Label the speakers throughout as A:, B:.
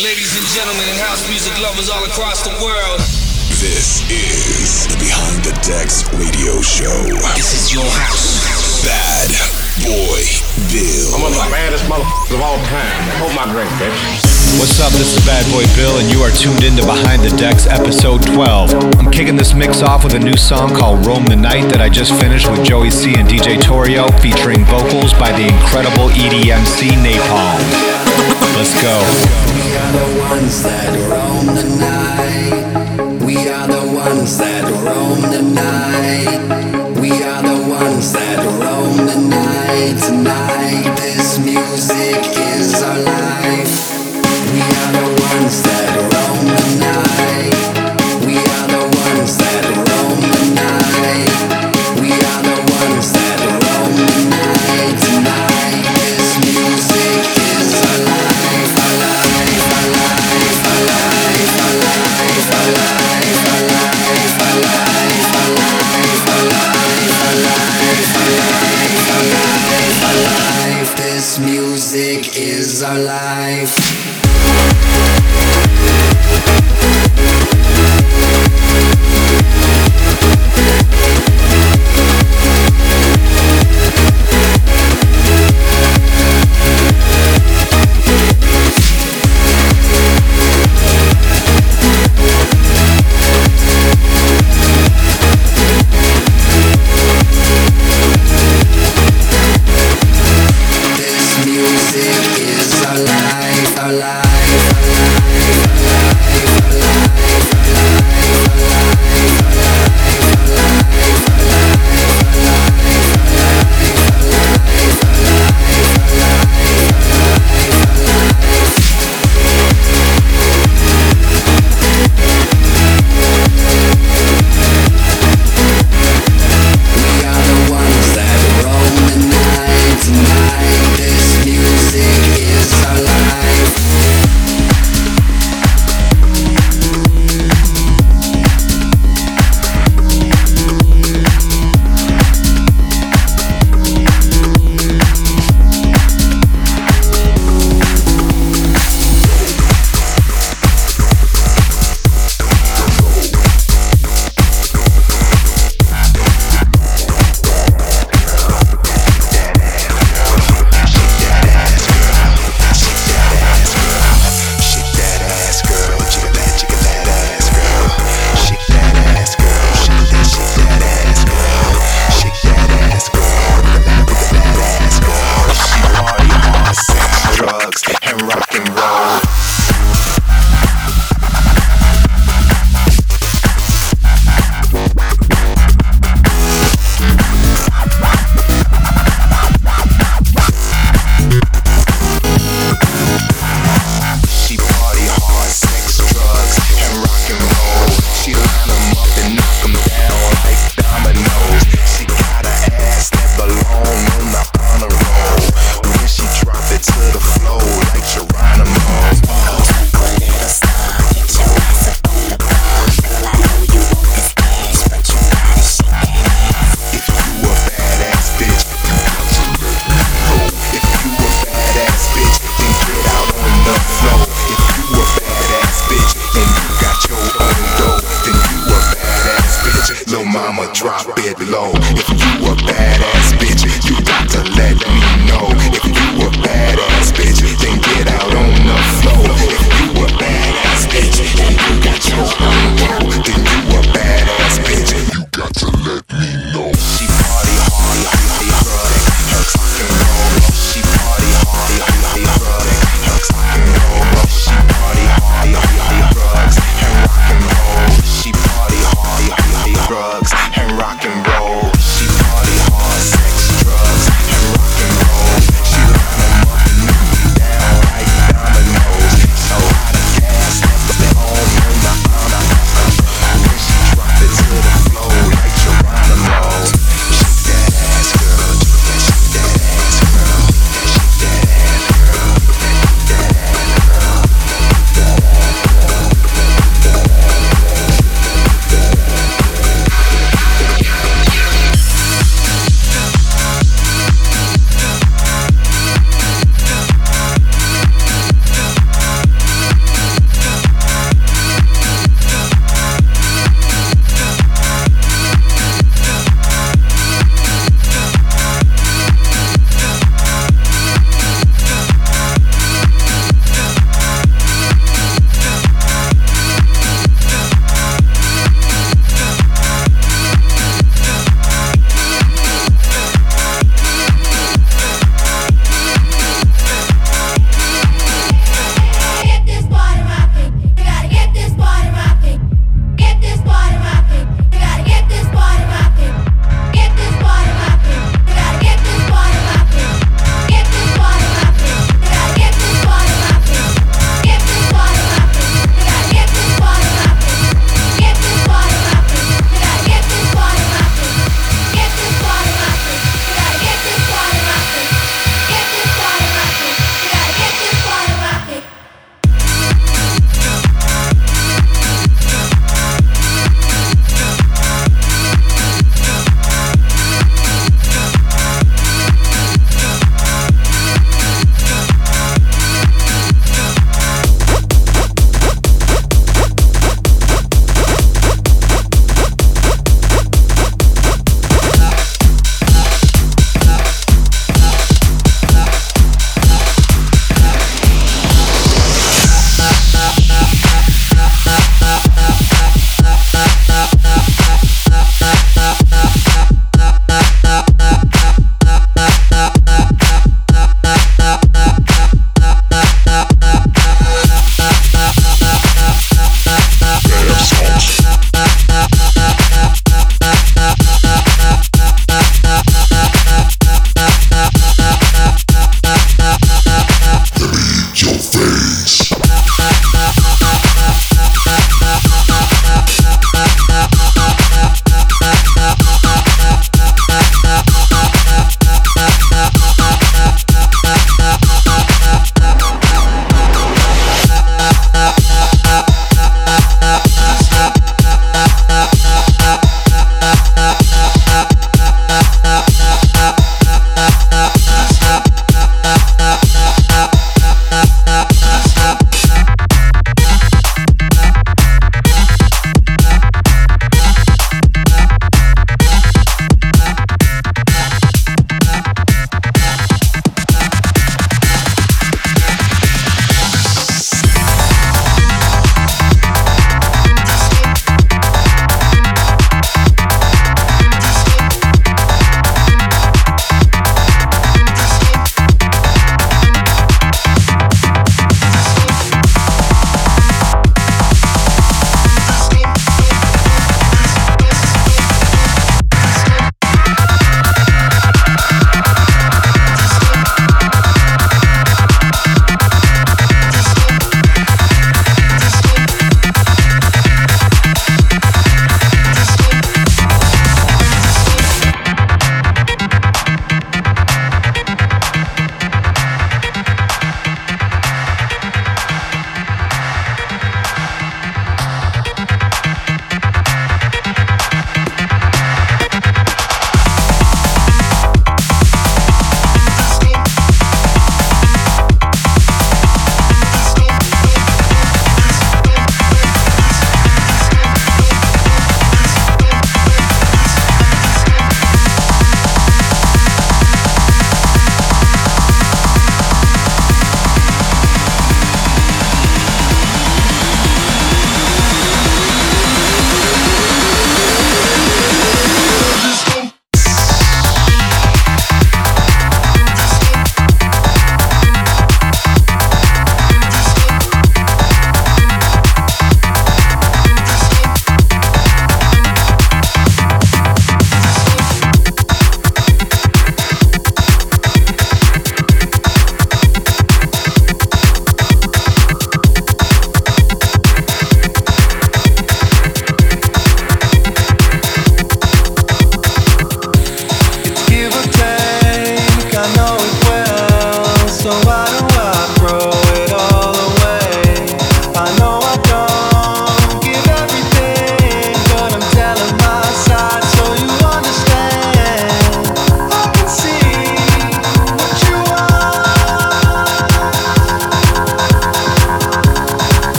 A: Ladies and gentlemen, and house music lovers all across the world.
B: This is the Behind the Decks radio show.
A: This is your house.
B: Bad Boy Bill.
C: I'm one of the baddest motherfuckers of all time. Hold my drink, bitch.
D: What's up? This is Bad Boy Bill, and you are tuned into Behind the Decks, episode 12. I'm kicking this mix off with a new song called Roam the Night that I just finished with Joey C and DJ Torio, featuring vocals by the incredible EDMC Napalm. Let's go.
E: We are the ones that roam the night. We are the ones that roam the night. We are the ones that roam the night. Tonight, this music is our life. We are the ones that roam the night.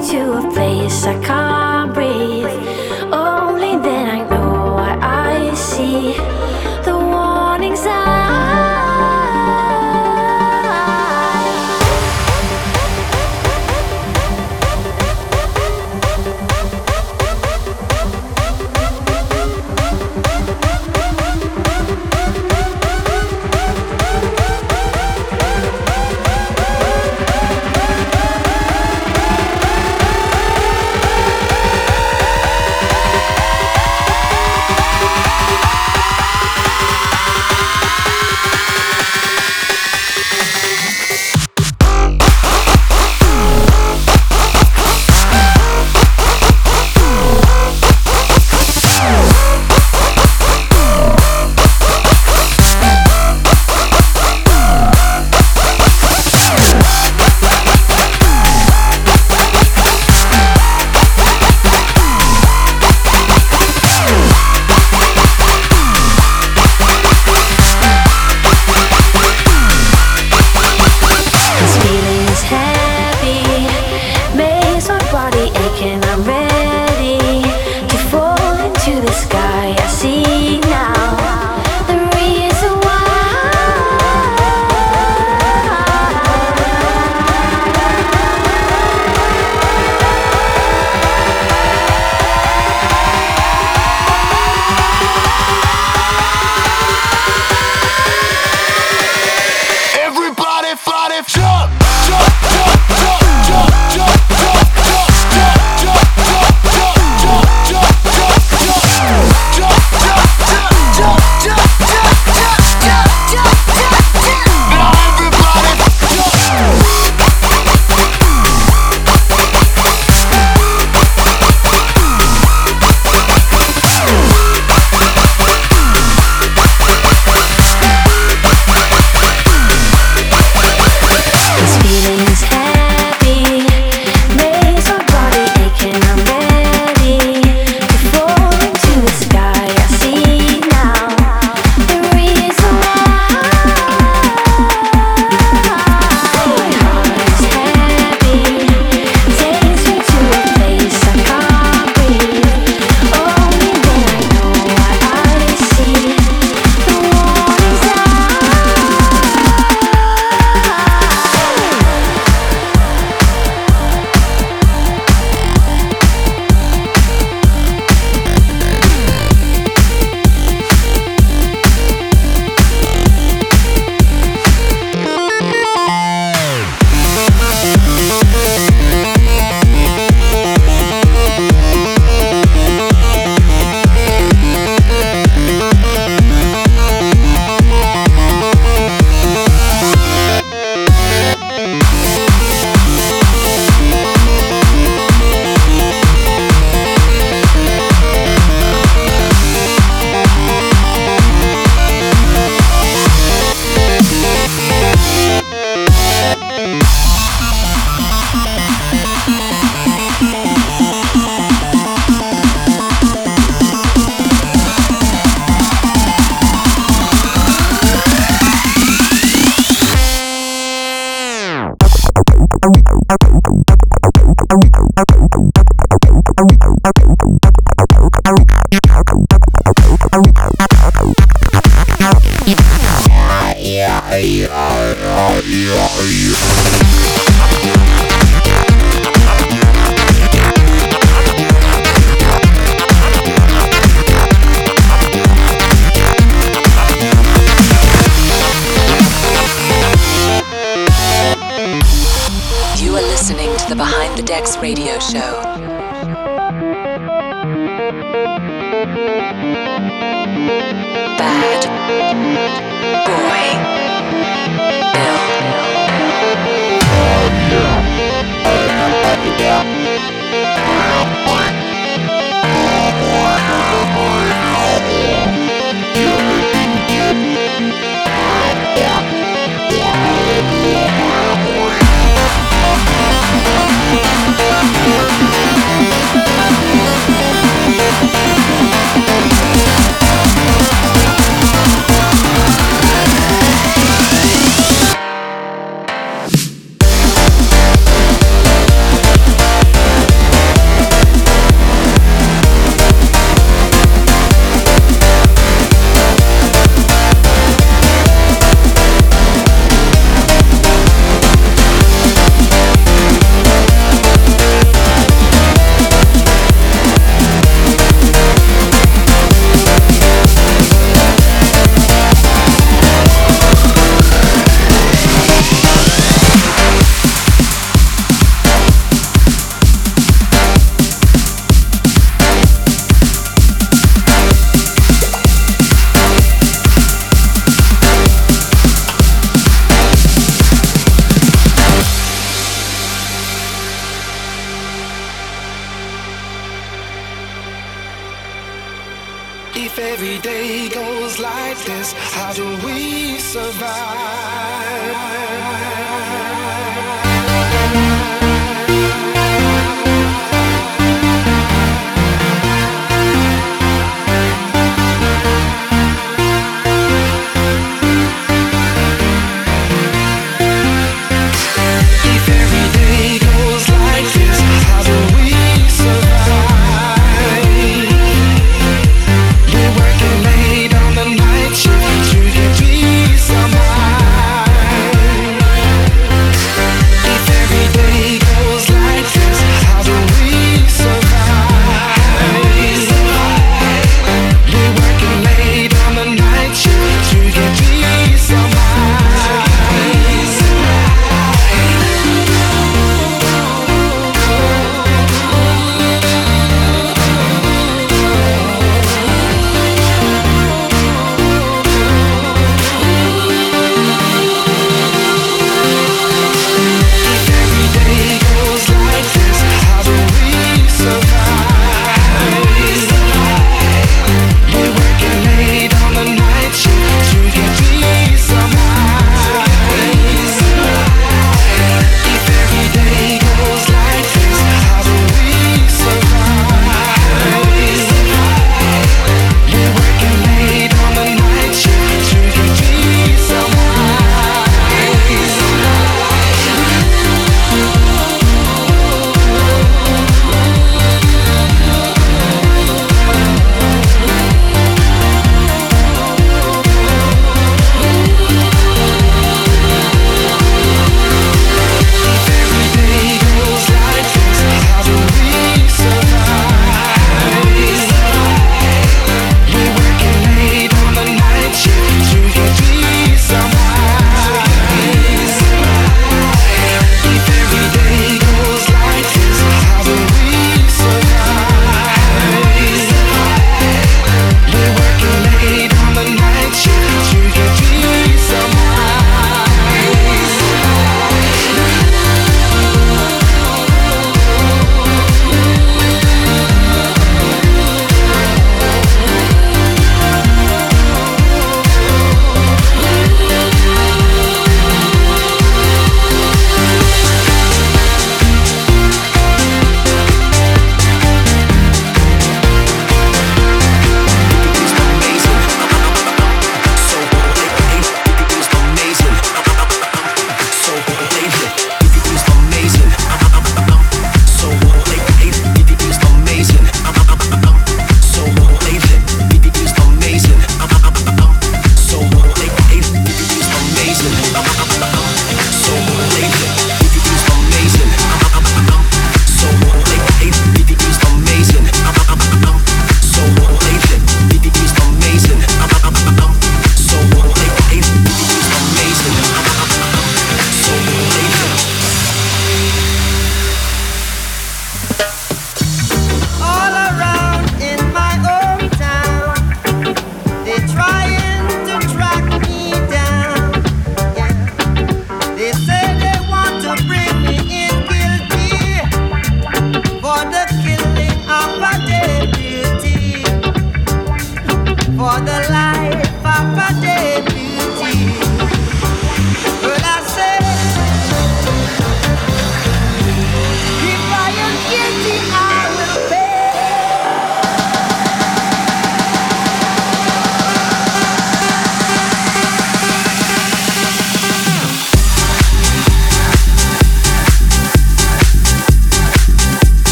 B: to a
F: place I can't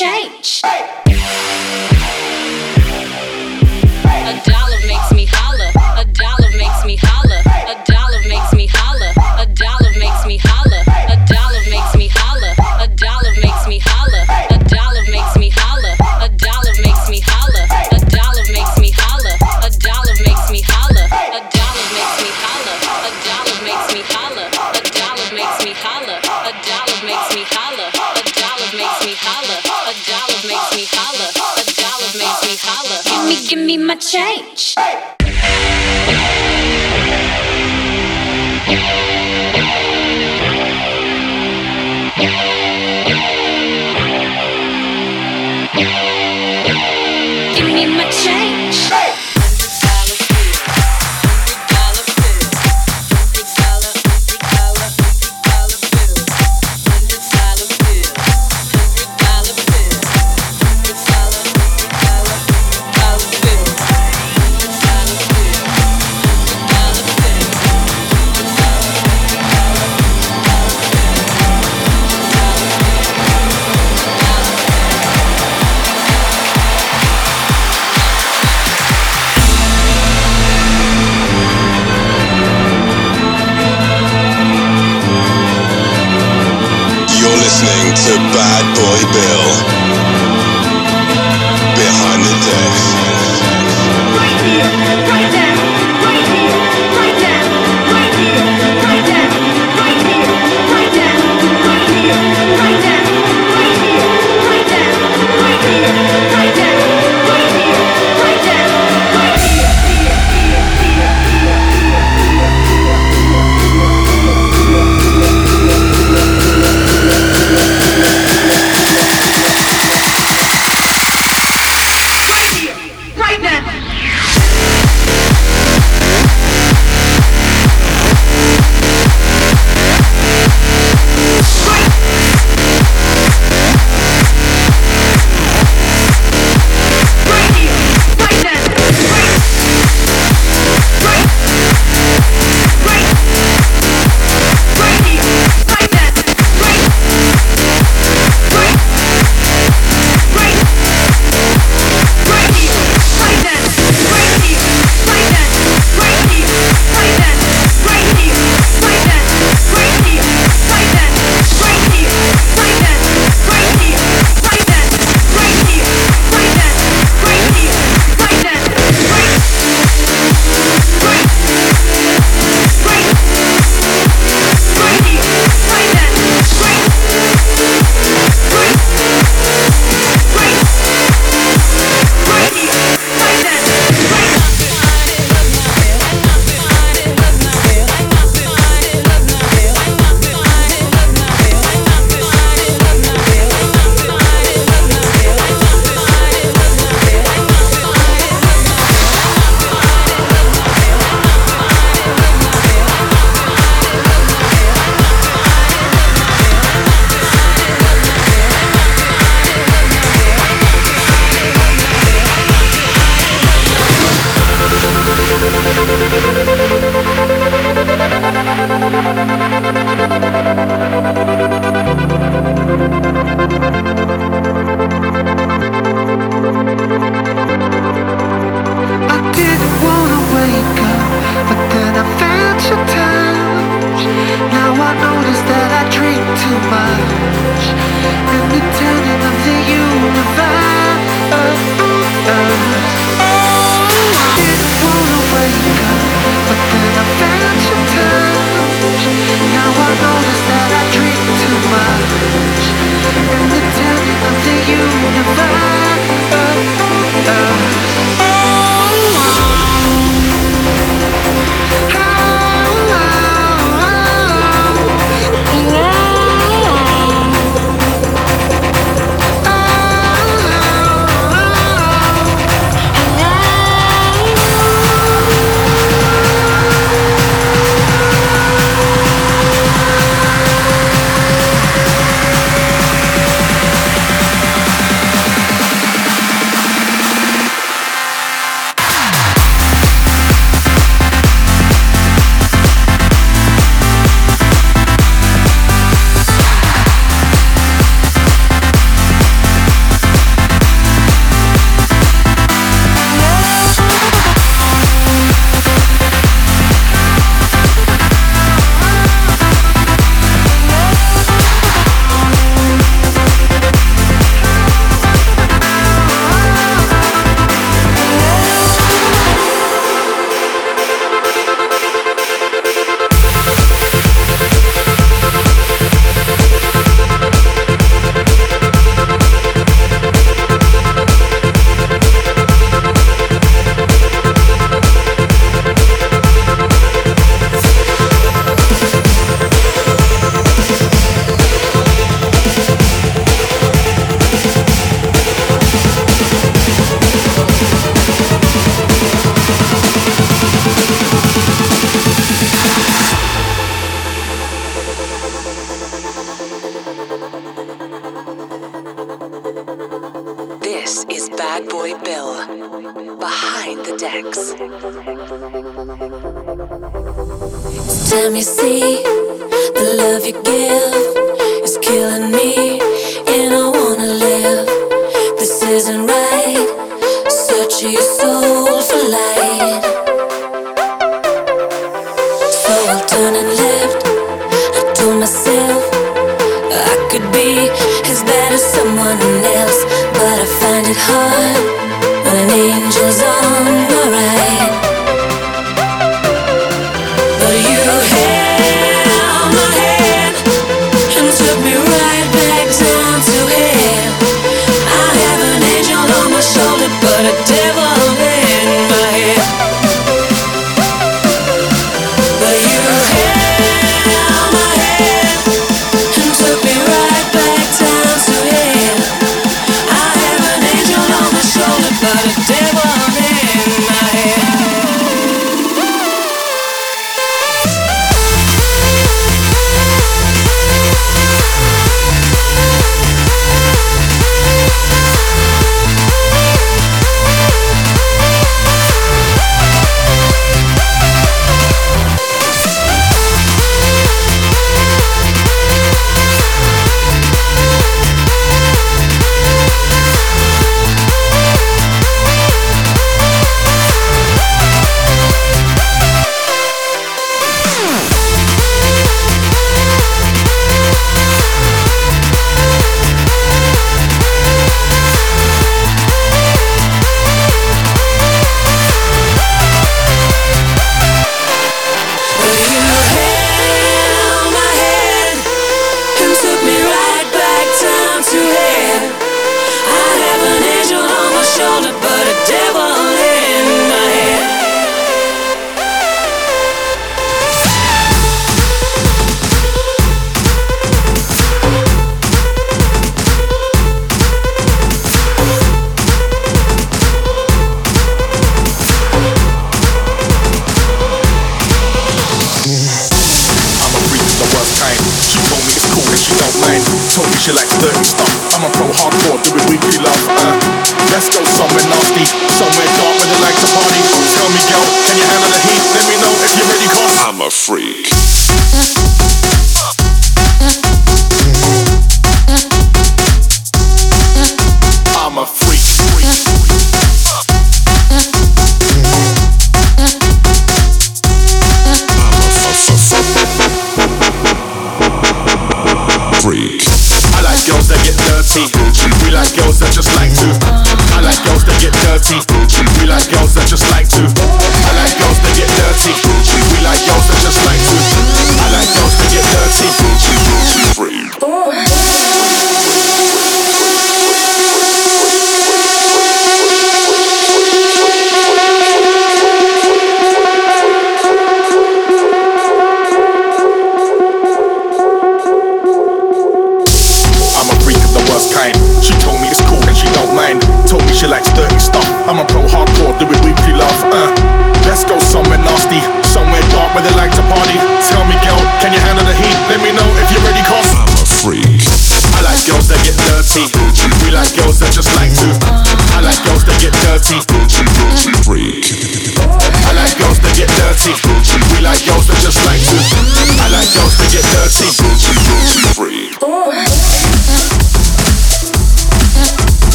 G: change. Hey. A dollar. my change.
B: Hey.
H: Boy Bell.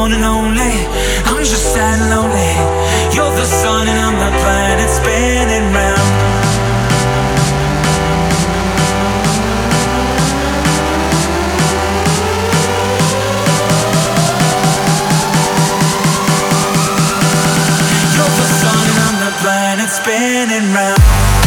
H: One and only, I'm just sad and lonely. You're the sun and I'm the planet spinning round. You're the sun and I'm the planet spinning round.